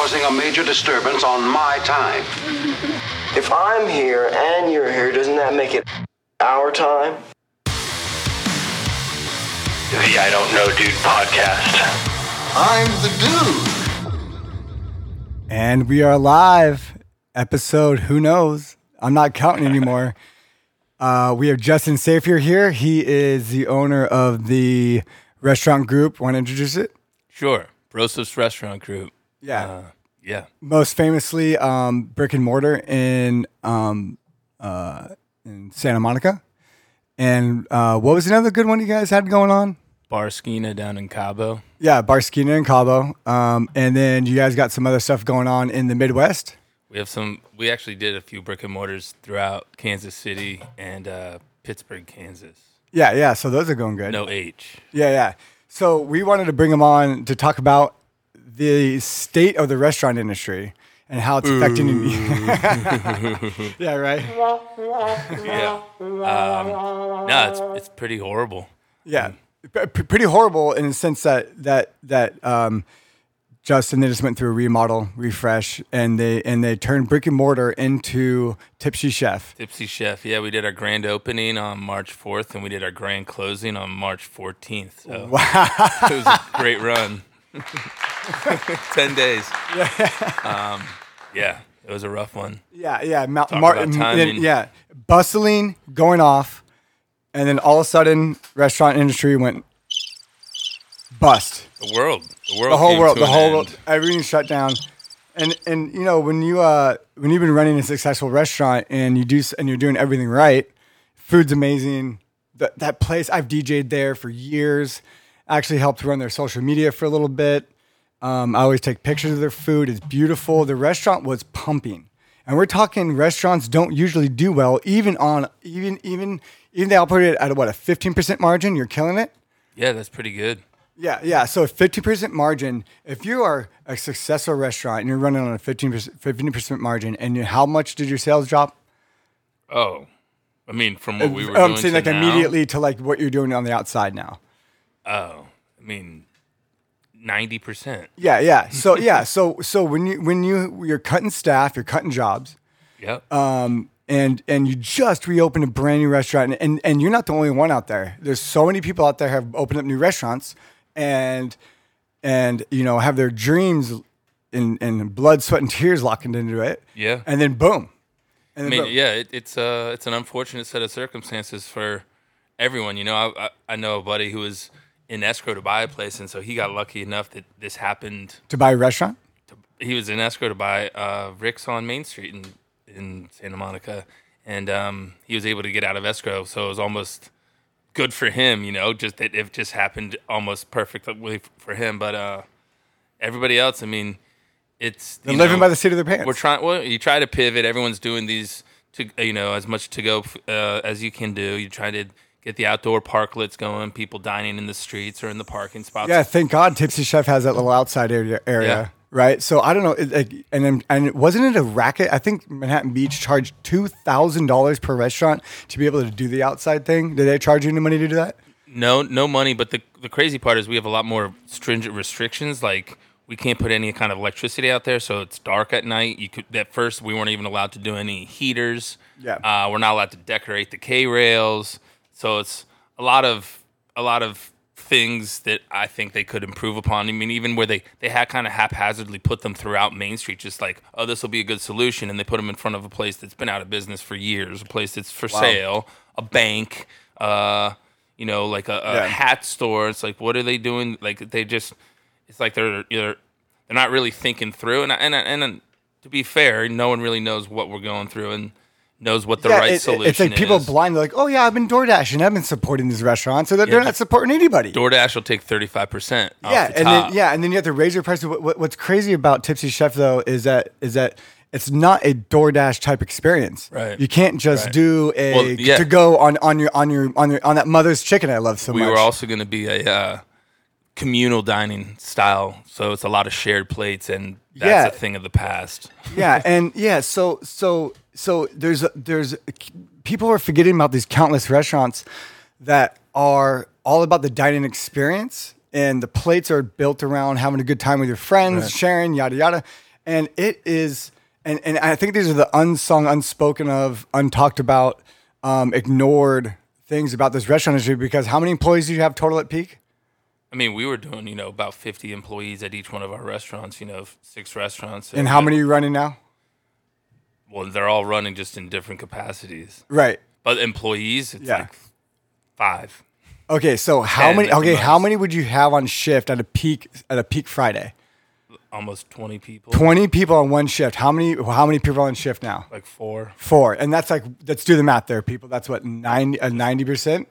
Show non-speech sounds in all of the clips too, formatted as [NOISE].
causing a major disturbance on my time. If I'm here and you're here, doesn't that make it our time? The I Don't Know Dude podcast. I'm the dude. And we are live. Episode, who knows? I'm not counting anymore. [LAUGHS] Uh, we have Justin Safier here. He is the owner of the restaurant group. Want to introduce it? Sure. Broseph Restaurant Group. Yeah. Uh, yeah. Most famously, um, brick and mortar in um, uh, in Santa Monica. And uh, what was another good one you guys had going on? Barskina down in Cabo. Yeah, Barskina in Cabo. Um, and then you guys got some other stuff going on in the Midwest. We have some, we actually did a few brick and mortars throughout Kansas City and uh, Pittsburgh, Kansas. Yeah, yeah. So those are going good. No H. Yeah, yeah. So we wanted to bring them on to talk about the state of the restaurant industry and how it's affecting. You [LAUGHS] Yeah, right. Yeah. Um, no, it's, it's pretty horrible. Yeah, P- pretty horrible in the sense that that that um, Justin they just went through a remodel, refresh, and they and they turned brick and mortar into Tipsy Chef. Tipsy Chef. Yeah, we did our grand opening on March 4th and we did our grand closing on March 14th. So wow. [LAUGHS] it was a great run. [LAUGHS] 10 days. Um, yeah, it was a rough one. Yeah, yeah, Ma- Mar- then- timing. yeah, bustling, going off, and then all of a sudden, restaurant industry went bust. The world. The world. The whole world, the whole end. world, everything shut down. And and you know when you uh when you've been running a successful restaurant and you do and you're doing everything right, food's amazing. That that place I've DJ'd there for years. Actually helped run their social media for a little bit. Um, I always take pictures of their food. It's beautiful. The restaurant was pumping, and we're talking restaurants don't usually do well, even on even even even they operate at what a fifteen percent margin. You're killing it. Yeah, that's pretty good. Yeah, yeah. So fifty percent margin. If you are a successful restaurant and you're running on a 15 percent margin, and you, how much did your sales drop? Oh, I mean, from what we were I'm doing saying like now, immediately to like what you're doing on the outside now. Oh, I mean, ninety percent. Yeah, yeah. So yeah, [LAUGHS] so so when you when you you're cutting staff, you're cutting jobs, Yep. um, and and you just reopened a brand new restaurant, and, and and you're not the only one out there. There's so many people out there have opened up new restaurants, and and you know have their dreams in in blood, sweat, and tears locked into it. Yeah. and then boom. And I mean, boom. yeah, it, it's uh, it's an unfortunate set of circumstances for everyone. You know, I, I I know a buddy who was in escrow to buy a place, and so he got lucky enough that this happened. to buy a restaurant. He was in escrow to buy uh, Rick's on Main Street in in Santa Monica, and um, he was able to get out of escrow. So it was almost good for him. You know, just that it just happened almost perfectly for him. But uh, everybody else, I mean, it's They're living know, by the seat of their pants. we're trying. Well, you try to pivot. Everyone's doing these to you know as much to go uh, as you can do. You try to get the outdoor parklets going. People dining in the streets or in the parking spots. Yeah, thank God Tipsy Chef has that little outside area, area Yeah. right? So I don't know, it, like, and then, and wasn't it a racket? I think Manhattan Beach charged two thousand dollars per restaurant to be able to do the outside thing. Did they charge you any money to do that? No, no money. But the the crazy part is we have a lot more stringent restrictions. Like we can't put any kind of electricity out there, so it's dark at night. You could at first we weren't even allowed to do any heaters. Yeah. Uh, we're not allowed to decorate the K rails. So it's a lot of a lot of things that I think they could improve upon. I mean, even where they they had kind of haphazardly put them throughout Main Street, just like oh, this will be a good solution, and they put them in front of a place that's been out of business for years, a place that's for sale, a bank. Uh, you know, like a, a Yeah. hat store. It's like, what are they doing? Like they just, it's like they're they're they're not really thinking through. And and and and to be fair, no one really knows what we're going through and knows what the right it- solution it's like people is. blind. They're like, oh yeah, I've been DoorDashing. I've been supporting these restaurants, so that they're not supporting anybody. DoorDash will take thirty five percent. yeah, and then yeah, and then you have to raise your prices. What, what- what's crazy about Tipsy Chef though is that is that it's not a DoorDash type experience. Right. You can't just Right. do a Well, yeah. to go on on your on your on your on that mother's chicken I love so we much. We were also going to be a uh, communal dining style, so it's a lot of shared plates, and that's Yeah. a thing of the past. yeah, and yeah, so so so there's there's people are forgetting about these countless restaurants that are all about the dining experience, and the plates are built around having a good time with your friends, sharing, yada yada. and it is, and and I think these are the unsung, unspoken of, untalked about, um, ignored things about this restaurant industry. Because how many employees do you have total at peak? I mean, we were doing, you know, about 50 employees at each one of our restaurants, you know, six restaurants. And how many are you running now? Well, they're all running just in different capacities. Right. But employees, it's Yeah. like five. Okay, so how many? Okay, how many would you have on shift at a peak at a peak Friday? almost 20 people. Twenty people on one shift. How many? How many people on shift now? Like four, Four, and that's like let's do the math there, people. That's what ninety uh, ninety percent.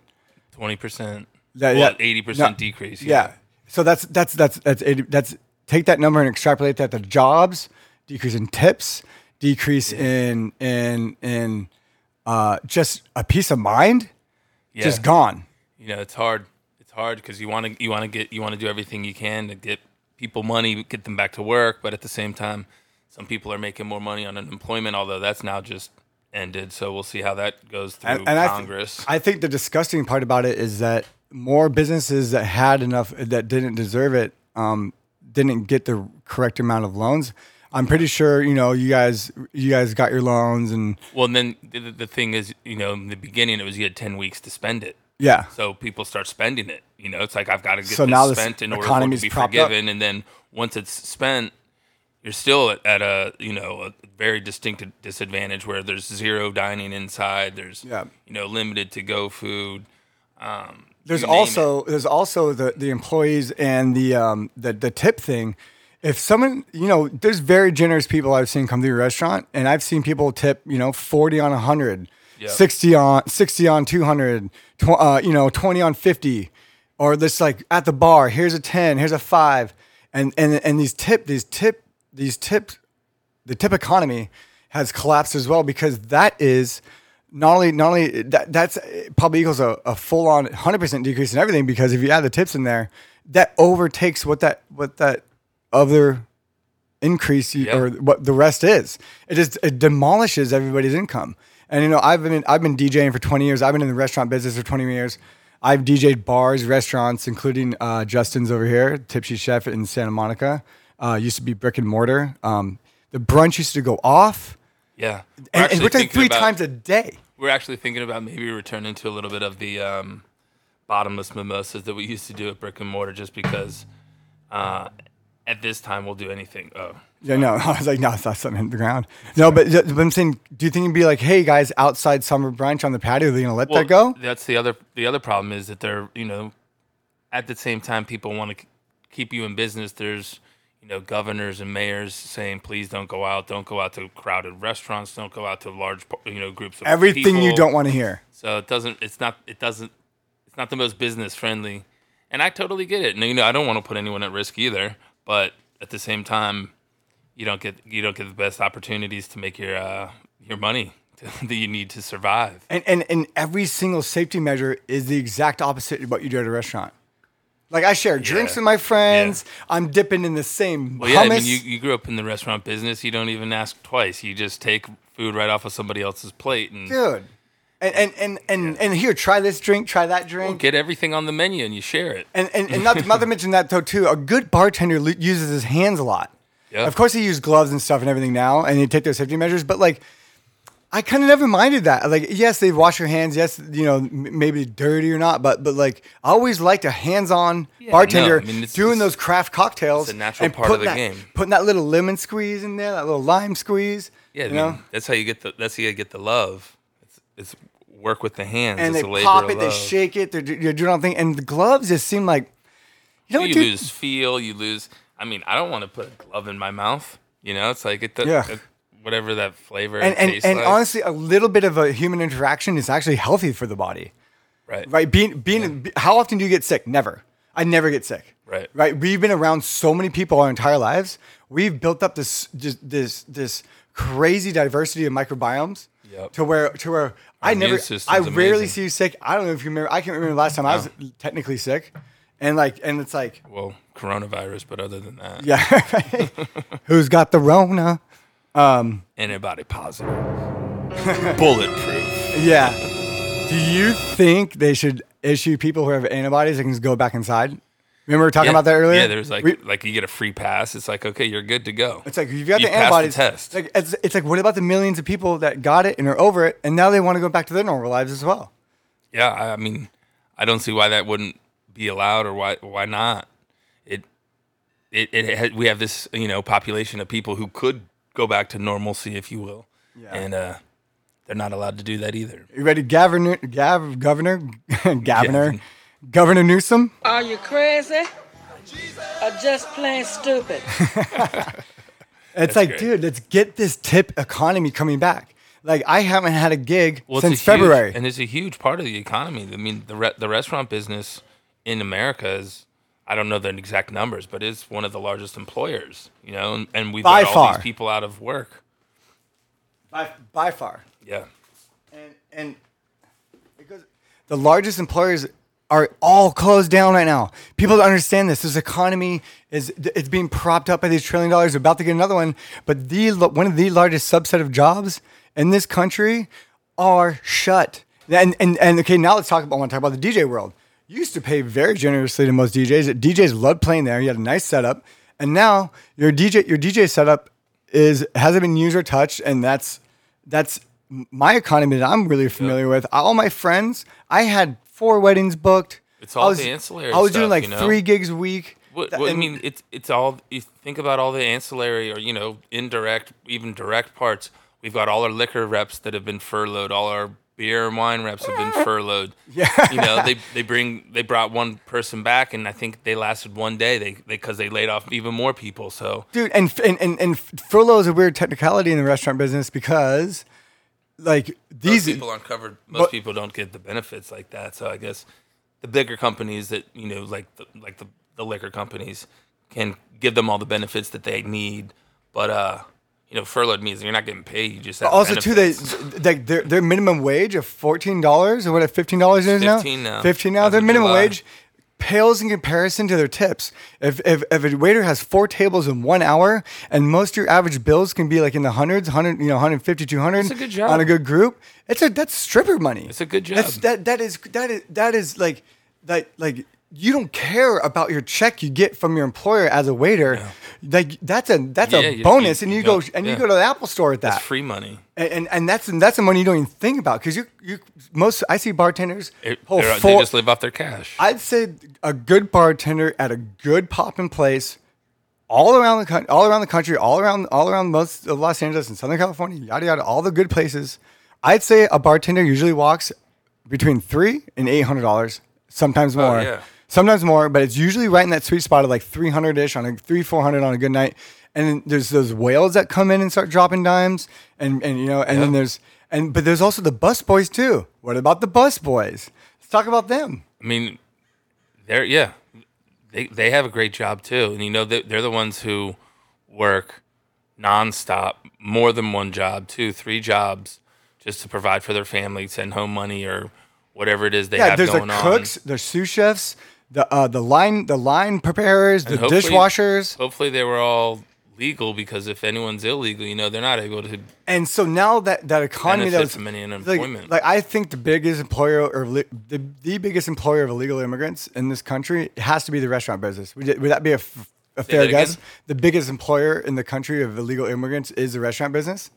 20%. Yeah, well, yeah. 80% No, decrease. Yeah. So that's that's that's that's 80, that's take that number and extrapolate that to jobs, decrease in tips, decrease in in in uh, just a peace of mind, Yeah. just gone. you know it's hard it's hard because you want to you want to get you want to do everything you can to get people money get them back to work but at the same time some people are making more money on unemployment although that's now just ended so we'll see how that goes through And, and I, th- congress I think the disgusting part about it is that more businesses that had enough that didn't deserve it um, didn't get the correct amount of loans. I'm pretty sure you know you guys you guys got your loans and well and then the, the thing is you know in the beginning it was you had 10 weeks to spend it yeah. so people start spending it you know it's like i've got to get So this now spent in order for it to be propped up. forgiven and then once it's spent you're still at, at a you know a very distinct disadvantage where there's zero dining inside there's Yeah. you know limited to go food There's also there's also the the employees and the um the the tip thing. If someone you know, there's very generous people I've seen come through your restaurant, and I've seen people tip you know forty on hundred, Yep. sixty on sixty on two hundred, tw- uh, you know twenty on fifty, or this like at the bar. Here's a ten. Here's a five, and and and these tip these tip these tips the tip economy has collapsed as well because that is not only not only that that's probably equals a, a full on 100% decrease in everything because if you add the tips in there that overtakes what that what that other increase you, Yeah. or what the rest is. It just it demolishes everybody's income. And you know I've been I've been DJing for 20 years. I've been in the restaurant business for 20 years. I've DJed bars restaurants including uh, Justin's over here Tipsy Chef in Santa Monica. Uh, used to be brick and mortar. Um, the brunch used to go off Yeah, and, and we're talking three about- times a day. We're actually thinking about maybe returning to a little bit of the um, bottomless mimosas that we used to do at brick and mortar, just because uh, at this time we'll do anything. Oh, Yeah, no, [LAUGHS] I was like, no, it's not something in the ground. No, but, but I'm saying, do you think it'd be like, hey guys, outside summer brunch on the patio, are they gonna let well, that go? That's the other. The other problem is that they're you know, at the same time people want to keep you in business. There's you know governors and mayors saying please don't go out, don't go out to crowded restaurants, don't go out to large you know groups of Everything you don't want to hear. So it doesn't. It's not. It doesn't. It's not the most business friendly, and I totally get it. And you know, I don't want to put anyone at risk either. But at the same time, you don't get you don't get the best opportunities to make your uh, your money [LAUGHS] that you need to survive. And, and and every single safety measure is the exact opposite of what you do at a restaurant. Like I share drinks with my friends. I'm dipping in the same Well, yeah, hummus. I mean, you, you grew up in the restaurant business. You don't even ask twice. You just take food right off of somebody else's plate and Dude. And and and and, and here, try this drink, try that drink. get everything on the menu and you share it. And and, and not, to, [LAUGHS] not to mention that though too, a good bartender lo- uses his hands a lot. Yeah. Of course, he uses gloves and stuff and everything now, and they take their safety measures. But like, I kind of never minded that. Like, yes, they wash your hands. Yes, you know, m- maybe dirty or not, but but like, I always liked a hands-on Yeah, bartender no, I mean, it's- doing it's- those craft cocktails. it's a natural and part of the that- game. Putting that little lemon squeeze in there, that little lime squeeze. Yeah, I you mean, know. that's how you get the that's how you get the love. It's, it's work with the hands. And it's they a labor pop it, they shake it, they're, they're doing all thing, and the gloves just seem like, you know, what, you dude? lose feel. You lose. I mean, I don't want to put a glove in my mouth. You know, it's like it. The, Yeah. it- whatever that flavor and and, and like. honestly, a little bit of a human interaction is actually healthy for the body. right, Right? Being being be- how often do you get sick? Never. I never get sick. Right. Right. We've been around so many people our entire lives. We've built up this just this this crazy diversity of microbiomes. Yep. To where to where I never I rarely amazing. see you sick. I don't know if you remember. I can't remember the last time I was technically sick, and like and it's like Well, coronavirus, but other than that, yeah, [LAUGHS] [LAUGHS] who's got the Rona? Um, antibody positive, [LAUGHS] bulletproof. Yeah. Do you think they should issue people who have antibodies that can just go back inside? Remember we were talking yeah, about that earlier? Yeah, there's like We- like you get a free pass. It's like okay, you're good to go. It's like you've got You the passed antibodies. test. Like it's, it's like what about the millions of people that got it and are over it, and now they want to go back to their normal lives as well? yeah, I I mean, I don't see why that wouldn't be allowed or why why not. It it, it ha- we have this you know population of people who could go back to normalcy, if you will, Yeah. and uh, they're not allowed to do that either. You ready, [LAUGHS] Governor? Gav, Governor, Governor, Gavin. Governor Newsom? Are you crazy? Or just plain stupid? [LAUGHS] It's like, great. dude, let's get this tip economy coming back. Like I haven't had a gig Well, since a February. huge, and it's a huge part of the economy. I mean, the re- the restaurant business in America is. I don't know the exact numbers, but it's one of the largest employers, you know, and, and we've By got all far. these people out of work. by, by far. Yeah. and and because the largest employers are all closed down right now. People don't understand this. This economy is it's being propped up by these trillion dollars. We're about to get another one, but the one of the largest subset of jobs in this country are shut. And and and okay, now let's talk about. I want to talk about the DJ world. You used to pay very generously to most DJs. DJs loved playing there. You had a nice setup, and now your DJ your DJ setup is hasn't been used or touched, and that's that's my economy that I'm really familiar with. All my friends, I had four weddings booked. It's all I was, the ancillary I was doing like you know? three gigs a week. What, Th- what, I mean, it's it's all. You think about all the ancillary or you know indirect, even direct parts. We've got all our liquor reps that have been furloughed. All our beer and wine reps have been furloughed. [LAUGHS] Yeah. you know they they bring they brought one person back, and I think they lasted one day. They because they, laid off even more people. So dude and, and and and furlough is a weird technicality in the restaurant business because like most these people aren't covered. Most But- people don't get the benefits like that. So I guess the bigger companies that you know, like the, like the, the liquor companies, can give them all the benefits that they need. But uh, you know, furloughed means you're not getting paid. You just have also too they like their their minimum wage of fourteen dollars or what fifteen dollars is now 15 now. fifteen now As their minimum July. wage pales in comparison to their tips. If, if if a waiter has four tables in one hour and most of your average bills can be like in the hundreds, hundred you know 150, 200 It's a good job. on a good group, it's a that's stripper money. It's a good That's, job. that that is that is that is like that like you don't care about your check you get from your employer as a waiter. Like that's a that's Yeah, a bonus, you- and you go don't- and you go to the Apple store at that That's free money. and and, and that's and that's the money you don't even think about because you you most I see bartenders It- they just live off their cash. I'd say a good bartender at a good poppin' place all around the country, all around the country, all around all around most of Los Angeles and Southern California, yada yada, all the good places. I'd say a bartender usually walks between three and eight hundred dollars, sometimes oh, more, Oh, yeah. Sometimes more, but it's usually right in that sweet spot of like three hundred ish on a three four hundred on a good night. And then there's those whales that come in and start dropping dimes, and and you know, and then there's and but there's also the bus boys too. What about the bus boys? Let's talk about them. I mean, they're yeah, they they have a great job too, and you know they, they're the ones who work nonstop, more than one job, two, three jobs, just to provide for their family, send home money or whatever it is they yeah, have there's the going on. cooks, there's sous chefs, the uh, the line the line preparers, the hopefully- dishwashers, Hopefully, they were all legal because if anyone's illegal, you know, they're not able to. and so now that that economy that was from any like, unemployment. like I think the biggest employer or li- the the biggest employer of illegal immigrants in this country has to be the restaurant business. Would, would that be a, f- a fair guess? The biggest employer in the country of illegal immigrants is the restaurant business.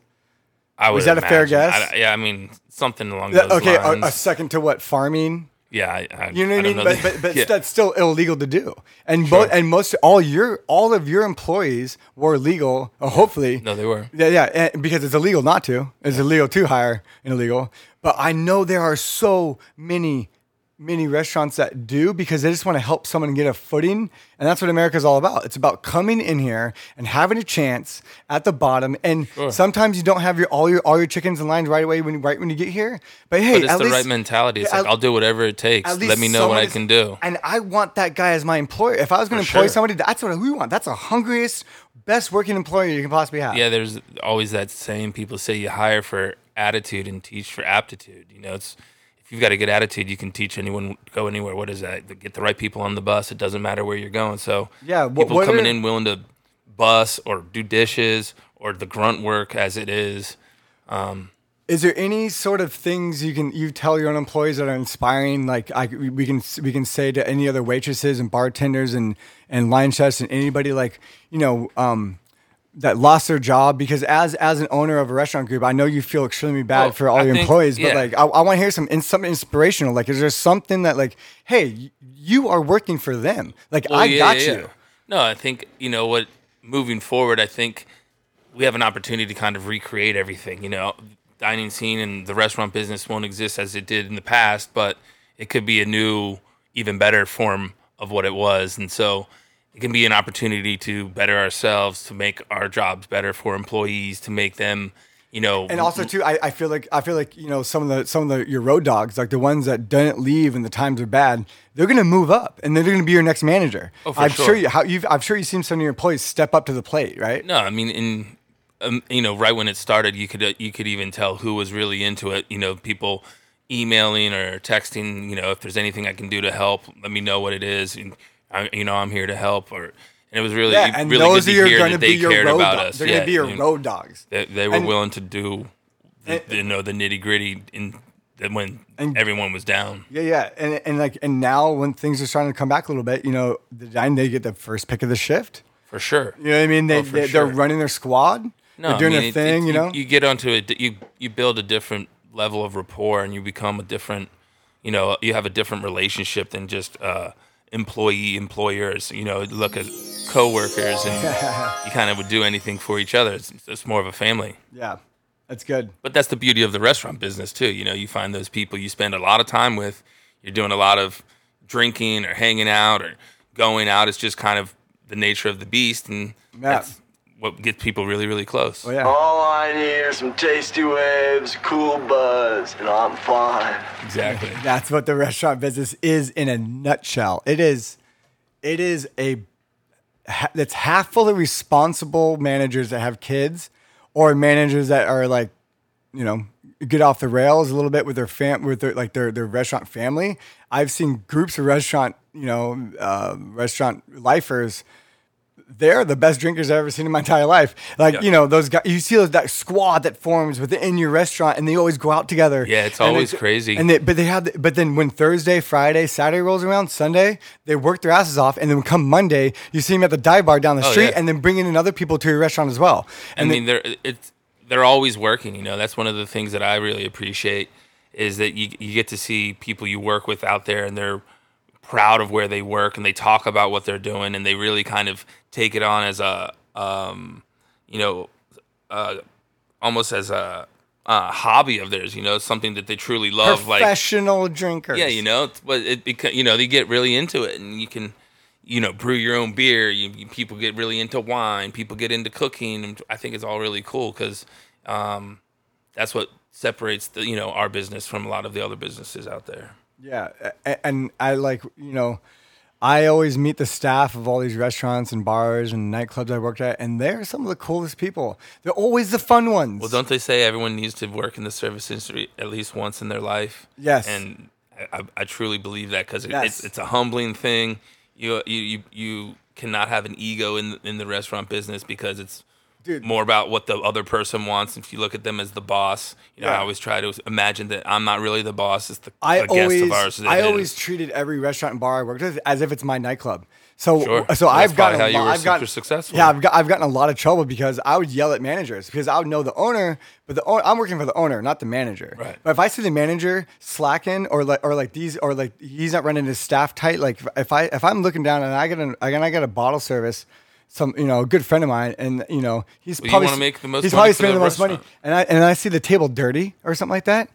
I would that a fair guess? I- yeah, I mean something along That- those okay, a, a second to what farming. Yeah, I, I, You know what I, mean? But, but, but [LAUGHS] yeah. that's still illegal to do. And both and most all your all of your employees were legal. Or hopefully, No, they were. Yeah, yeah, and because it's illegal not to. It's illegal to hire an illegal. But I know there are so many, many restaurants that do because they just want to help someone get a footing, and that's what America's all about. It's about coming in here and having a chance at the bottom. And sometimes you don't have your all your all your chickens in line right away when right when you get here. But hey, But it's the least, right mentality. It's like I'll do whatever it takes. Let me know what I can do. And I want that guy as my employer. If I was going to employ sure. somebody, that's what we want. That's the hungriest, best working employer you can possibly have. Yeah, there's always that saying. People say you hire for attitude and teach for aptitude. You know, it's if you've got a good attitude, you can teach anyone go anywhere. What is that? Get the right people on the bus. It doesn't matter where you're going. So Yeah, wh- people coming are- in willing to bus or do dishes or the grunt work as it is. Is there any sort of things you can you tell your own employees that are inspiring? Like I, we we can we can say to any other waitresses and bartenders and and line chefs and anybody like you know um, that lost their job because as as an owner of a restaurant group, I know you feel extremely bad Well, for all I your think- employees, yeah. but like I, I want to hear some in, something inspirational. Like, is there something that like, hey, you are working for them? Like Well, I yeah, got yeah, you. No, I think you know what. Moving forward, I think we have an opportunity to kind of recreate everything. You know, dining scene and the restaurant business won't exist as it did in the past, but it could be a new, even better form of what it was, and so it can be an opportunity to better ourselves, to make our jobs better for employees, to make them, you know, And also too, I, I feel like I feel like you know some of the some of the your road dogs, like the ones that didn't leave and the times are bad, they're gonna move up and they're gonna be your next manager. Oh, for I'm sure. sure you how you've I'm sure you've seen some of your employees step up to the plate, right? No, I mean, in um, you know, right when it started, you could uh, you could even tell who was really into it. You know, people emailing or texting. You know, if there's anything I can do to help, let me know what it is. And I, you know, I'm here to help. Or and it was really Yeah, and really those good to your hear gonna that be they your cared road about dogs. us. They're yeah, gonna be your you know, road dogs. They, they were And- willing to do, the, And- you know, the nitty gritty in when And- everyone was down. Yeah, yeah, and and like and now when things are starting to come back a little bit, you know, the time they get the first pick of the shift. For sure. You know what I mean? They, Oh, they sure. they're running their squad. No, they're doing I their mean, it- thing. it- you know, you get onto it. You you build a different level of rapport, and you become a different. You know, you have a different relationship than just uh, employee employers. You know, look at coworkers, and [LAUGHS] you kind of would do anything for each other. It's, it's more of a family. yeah, that's good. But that's the beauty of the restaurant business too. You know, you find those people you spend a lot of time with. You're doing a lot of drinking or hanging out or going out. It's just kind of the nature of the beast, and Yeah. that's what gets people really, really close. Oh yeah, All I need are some tasty waves, cool buzz, and I'm fine. Exactly. [LAUGHS] That's what the restaurant business is in a nutshell. It is, it is a, ha- it's half full of responsible managers that have kids, or managers that are like, you know, get off the rails a little bit with their fam, with their like their their restaurant family. I've seen groups of restaurant, you know, uh, restaurant lifers. They're the best drinkers I've ever seen in my entire life. Like Yeah. you know, those guys. You see those that squad that forms within your restaurant, and they always go out together. Yeah, it's always they- crazy. And they, but they have, the- but then when Thursday, Friday, Saturday rolls around, Sunday, they work their asses off, and then come Monday, you see them at the dive bar down the Oh, street, yeah. and then bringing in other people to your restaurant as well. I And mean, they're it's they're always working. You know, that's one of the things that I really appreciate is that you you get to see people you work with out there, and they're proud of where they work, and they talk about what they're doing, and they really kind of take it on as a um, you know, uh, almost as a, a hobby of theirs. You know, something that they truly love. Like professional drinkers. yeah, you know, but it because you know they get really into it, and you can, you know, brew your own beer. You, you- people get really into wine. People get into cooking, and I think it's all really cool because um, that's what separates the you know our business from a lot of the other businesses out there. Yeah, and I like you know, I always meet the staff of all these restaurants and bars and nightclubs I worked at, and they're some of the coolest people. They're always the fun ones. Well, don't they say everyone needs to work in the service industry at least once in their life? Yes. and I, I- truly believe that because it, Yes. it's it's a humbling thing. You you you you cannot have an ego in in the restaurant business because it's Dude. more about what the other person wants. If you look at them as the boss, you know, Yeah. I always try to imagine that I'm not really the boss. It's the, I always, of ours. I is. always treated every restaurant and bar I worked with as if it's my nightclub. So, Sure. so That's I've gotten, a lot, I've gotten, successful. Yeah, I've got, I've gotten a lot of trouble because I would yell at managers because I would know the owner, but the owner, I'm working for the owner, not the manager. Right. But if I see the manager slacking or like, or like these, or like he's not running his staff tight, like if I, if I'm looking down and I get an, and I get a bottle service. Some you know a good friend of mine, and you know he's Well, probably make the most he's probably spending the the most money, and I and I see the table dirty or something like that,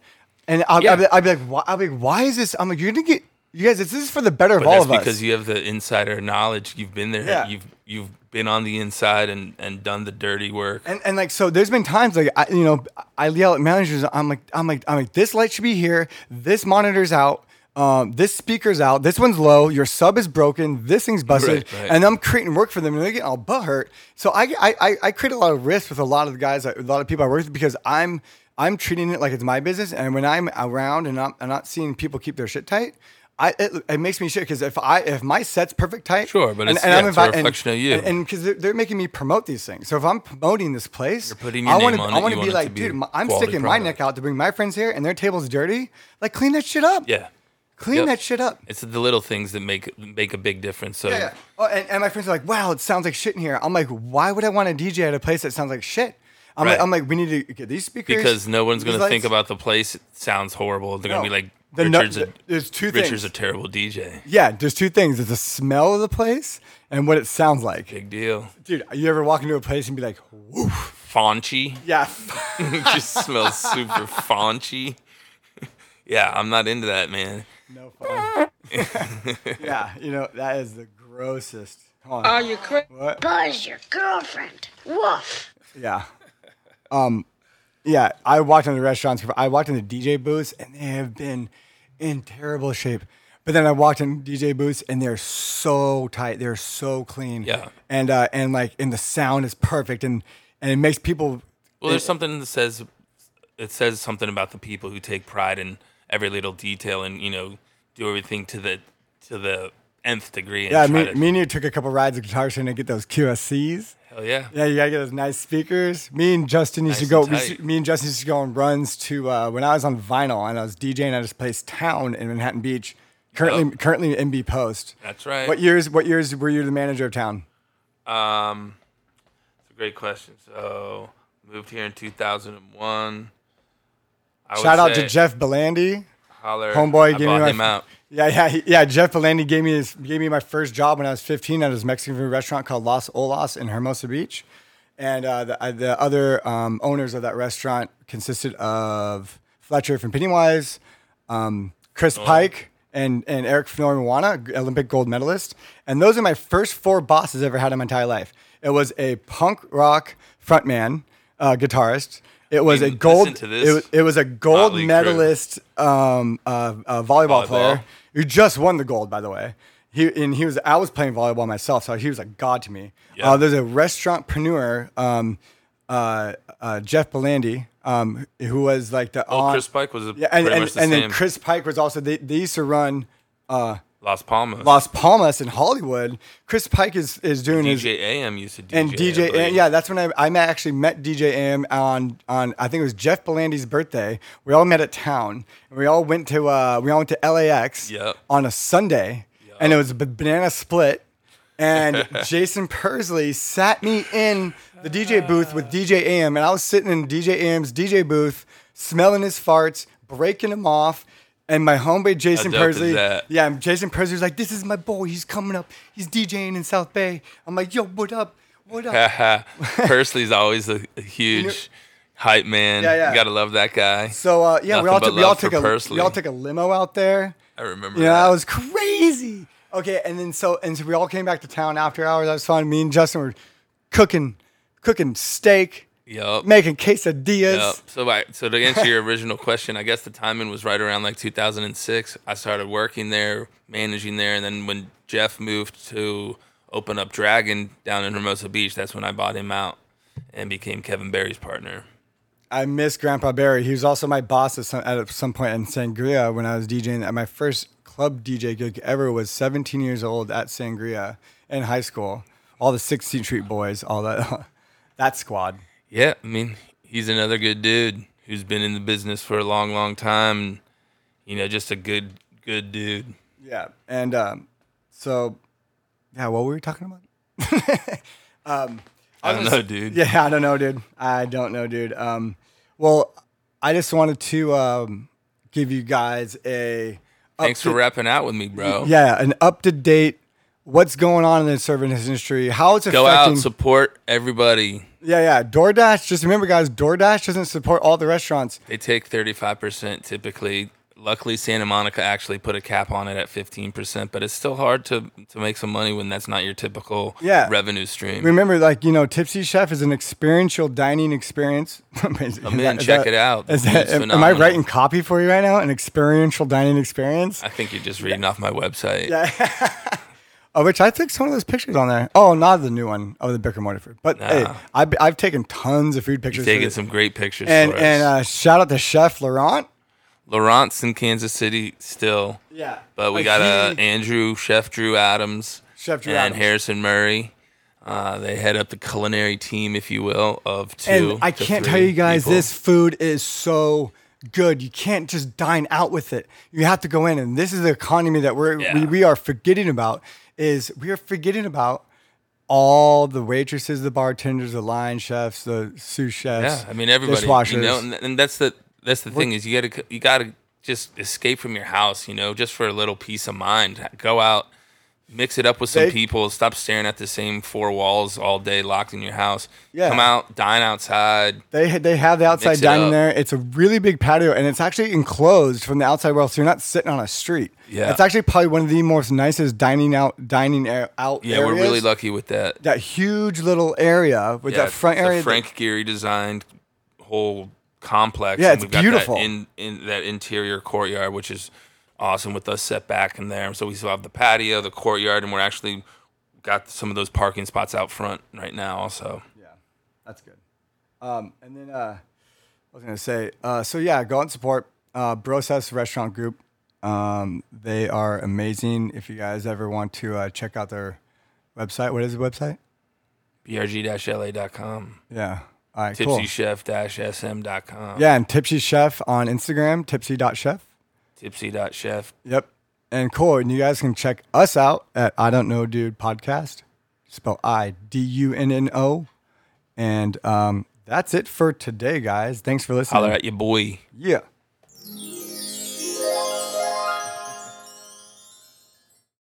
and I'll, Yeah. I'll, be, I'll be like, why, I'll be like, why is this? I'm like, you're gonna get you guys. This is for the better of But all that's of us. because you have the insider knowledge. You've been there. Yeah. You've you've been on the inside and and done the dirty work. and, and like so, there's been times like I, you know I yell at managers. I'm like I'm like I'm like this light should be here. This monitor's out. Um, this speaker's out. This one's low. Your sub is broken. This thing's busted. Right, right. And I'm creating work for them, and they're getting all butt hurt. So I, I I create a lot of risk with a lot of the guys, a lot of people I work with because I'm I'm treating it like it's my business. And when I'm around and I'm, I'm not seeing people keep their shit tight, I it, it makes me shit because if I if my set's perfect tight, Sure, but it's- yeah, it's a invi- reflection of you. and because they're, they're making me promote these things. So if I'm promoting this place, You're putting your I name on I want to be want like, to dude, I'm sticking my neck out to bring my friends here, and their table's dirty. Like clean that shit up. Yeah. Clean Yep. that shit up. It's the little things that make make a big difference. So Yeah, yeah. Oh, and, and my friends are like, "Wow, it sounds like shit in here." I'm like, "Why would I want to DJ at a place that sounds like shit?" I'm Right. like, "I'm like, we need to get these speakers because no one's going to think about the place. It sounds horrible. They're going to be like, The Richard's, a, there's two Richard's things. a terrible DJ. Yeah, there's two things. There's the smell of the place and what it sounds like. Big deal. Dude, you ever walk into a place and be like, "Woof"? Faunchy. Yeah. [LAUGHS] it just smells super faunchy. [LAUGHS] yeah, I'm not into that, man. No fun. [LAUGHS] yeah, you know that is the grossest. Hold on. Are you crazy? What? Buzz, your girlfriend. Woof. Yeah. Um, yeah, I walked into restaurants. I walked into DJ booths, and they have been in terrible shape. But then I walked in DJ booths, and they're so tight. They're so clean. Yeah. And uh, and like, and the sound is perfect, and and it makes people. Well, there's something that says it says something about the people who take pride in every little detail and you know do everything to the to the nth degree. And Yeah, me, to, me and you took a couple rides of guitar trying to get those QSCs. hell yeah. Yeah, you gotta get those nice speakers. Me and Justin used Nice to go. we used to- me and Justin used to go on runs to uh, when I was on vinyl and I was DJing at this place, Town in Manhattan Beach. Currently, Yep. currently MB Post. That's right. What years? What years were you the manager of Town? Um, it's a great question. So moved here in 2001. I Shout out to Jeff Belandi. Holler, Homeboy I gave me my him out. Yeah, yeah, yeah. Jeff Belandi gave me his, gave me my first job when I was 15 at his Mexican food restaurant called Los Olas in Hermosa Beach, and uh, the, uh, the other um, owners of that restaurant consisted of Fletcher from Pennywise, um, Chris Pike, and and Eric Fonoimoana, Olympic gold medalist, and those are my first four bosses I ever had in my entire life. It was a punk rock frontman, uh, guitarist. It was mean, a gold. It, was- it was a gold motley medalist um, uh, uh, volleyball, Volleyball. player who just won the gold, by the way. He and he was. I was playing volleyball myself, so he was a god to me. Yeah. Uh, there's a restaurantpreneur, um, uh, uh, Jeff Belandi, um, who was like the Oh, on. Chris Pike was a, yeah, and, pretty and, much the and then Chris Pike was also. They, they used to run Las Palmas. Las Palmas in Hollywood. Chris Pike is is doing his DJ AM used to DJ. and DJ, and yeah, that's when I, I met, actually met DJ AM on on I think it was Jeff Belandi's birthday. We all met at town, and we all went to uh, we all went to LAX Yep. on a Sunday, and it was a banana split. And [LAUGHS] Jason Persley sat me in the DJ booth with DJ AM, and I was sitting in DJ AM's DJ booth, smelling his farts, breaking him off. And my homeboy Jason dope is Persley, that? yeah, Jason Persley was like, "This is my boy. He's coming up. He's DJing in South Bay." I'm like, "Yo, what up? What up?" Persley's always a, a [LAUGHS] huge hype man. Yeah, yeah. You gotta love that guy. So uh, yeah, we Nothing all but took we all love took a Persley. we all took a limo out there. I remember. Yeah, that. that was crazy. Okay, and then so and so we all came back to town after hours. That was fun. Me and Justin were cooking cooking steak, Yup. making quesadillas. Yep. So, I, so to answer your original question, I guess the timing was right around like 2006. I started working there, managing there, and then when Jeff moved to open up Dragon down in Hermosa Beach, that's when I bought him out and became Kevin Barry's partner. I miss Grandpa Barry. He was also my boss at some, at some point in Sangria when I was DJing. At my first club DJ gig ever was 17 years old at Sangria in high school. All the 16th Street boys, all that [LAUGHS] that squad. Yeah, I mean, he's another good dude who's been in the business for a long, long time. You know, just a good, good dude. Yeah, and um, so yeah, what were we talking about? [LAUGHS] I don't know, dude. Yeah, I don't know, dude. I don't know, dude. Um, well, I just wanted to um, give you guys a Thanks for rapping out with me, bro. yeah an up to date what's going on in the service industry, how it's Go affecting. out, support everybody. Yeah, yeah. DoorDash. Just remember, guys, DoorDash doesn't support all the restaurants. They take 35% typically. Luckily, Santa Monica actually put a cap on it at 15%, but it's still hard to, to make some money when that's not your typical Yeah. revenue stream. Remember, like you know, Tipsy Chef is an experiential dining experience. [LAUGHS] Come in, check it out. Is that, am I writing copy for you right now? An experiential dining experience. I think you're just reading off my website. [LAUGHS] Oh, which I took some of those pictures on there. Oh, not the new one of the Bicker food, but hey, I've, I've taken tons of food pictures. for Taking this. some great pictures and for us. and uh, shout out to Chef Laurent. Laurent's in Kansas City still. Yeah. But we got uh, Andrew, Chef Drew Adams, Chef Drew and Adams. Harrison Murray. Uh, they head up the culinary team, if you will, of two. And I to can't three tell you guys, people. this food is so good. You can't just dine out with it. You have to go in, and this is the economy that we're Yeah. we, we are forgetting about. Is we are forgetting about all the waitresses, the bartenders, the line chefs, the sous chefs. Yeah, I mean everybody. dishwashers. You know, and, and that's the that's the thing is you got to you got to just escape from your house. You know, just for a little peace of mind. Go out, mix it up with some They- people. Stop staring at the same four walls all day, locked in your house. Yeah. Come out, dine outside. They they have the outside dining there. It's a really big patio, and it's actually enclosed from the outside world, so you're not sitting on a street. Yeah. it's actually probably one of the most nicest dining out dining out. Yeah, we're really lucky with that. That huge little area with yeah, that front area. Frank Gehry designed whole complex. Yeah, it's we've got beautiful. In in that interior courtyard, which is awesome with us set back in there. So we still have the patio, the courtyard, and we're actually got some of those parking spots out front right now. Also, yeah, That's good. Um, and then uh, I was gonna say, uh, so yeah, go out and support uh, Brosess Restaurant Group. Um, they are amazing. If you guys ever want to uh, check out their website, what is the website? brg-la.com, Yeah. All right. Cool. tipsychef-sm.com, Yeah, and Tipsy Chef on Instagram, tipsy.chef. tipsy.chef. Yep. And cool. And you guys can check us out at I Don't Know Dude Podcast. Spell I D U N N O. And um, that's it for today, guys. Thanks for listening. Holler at your boy. Yeah.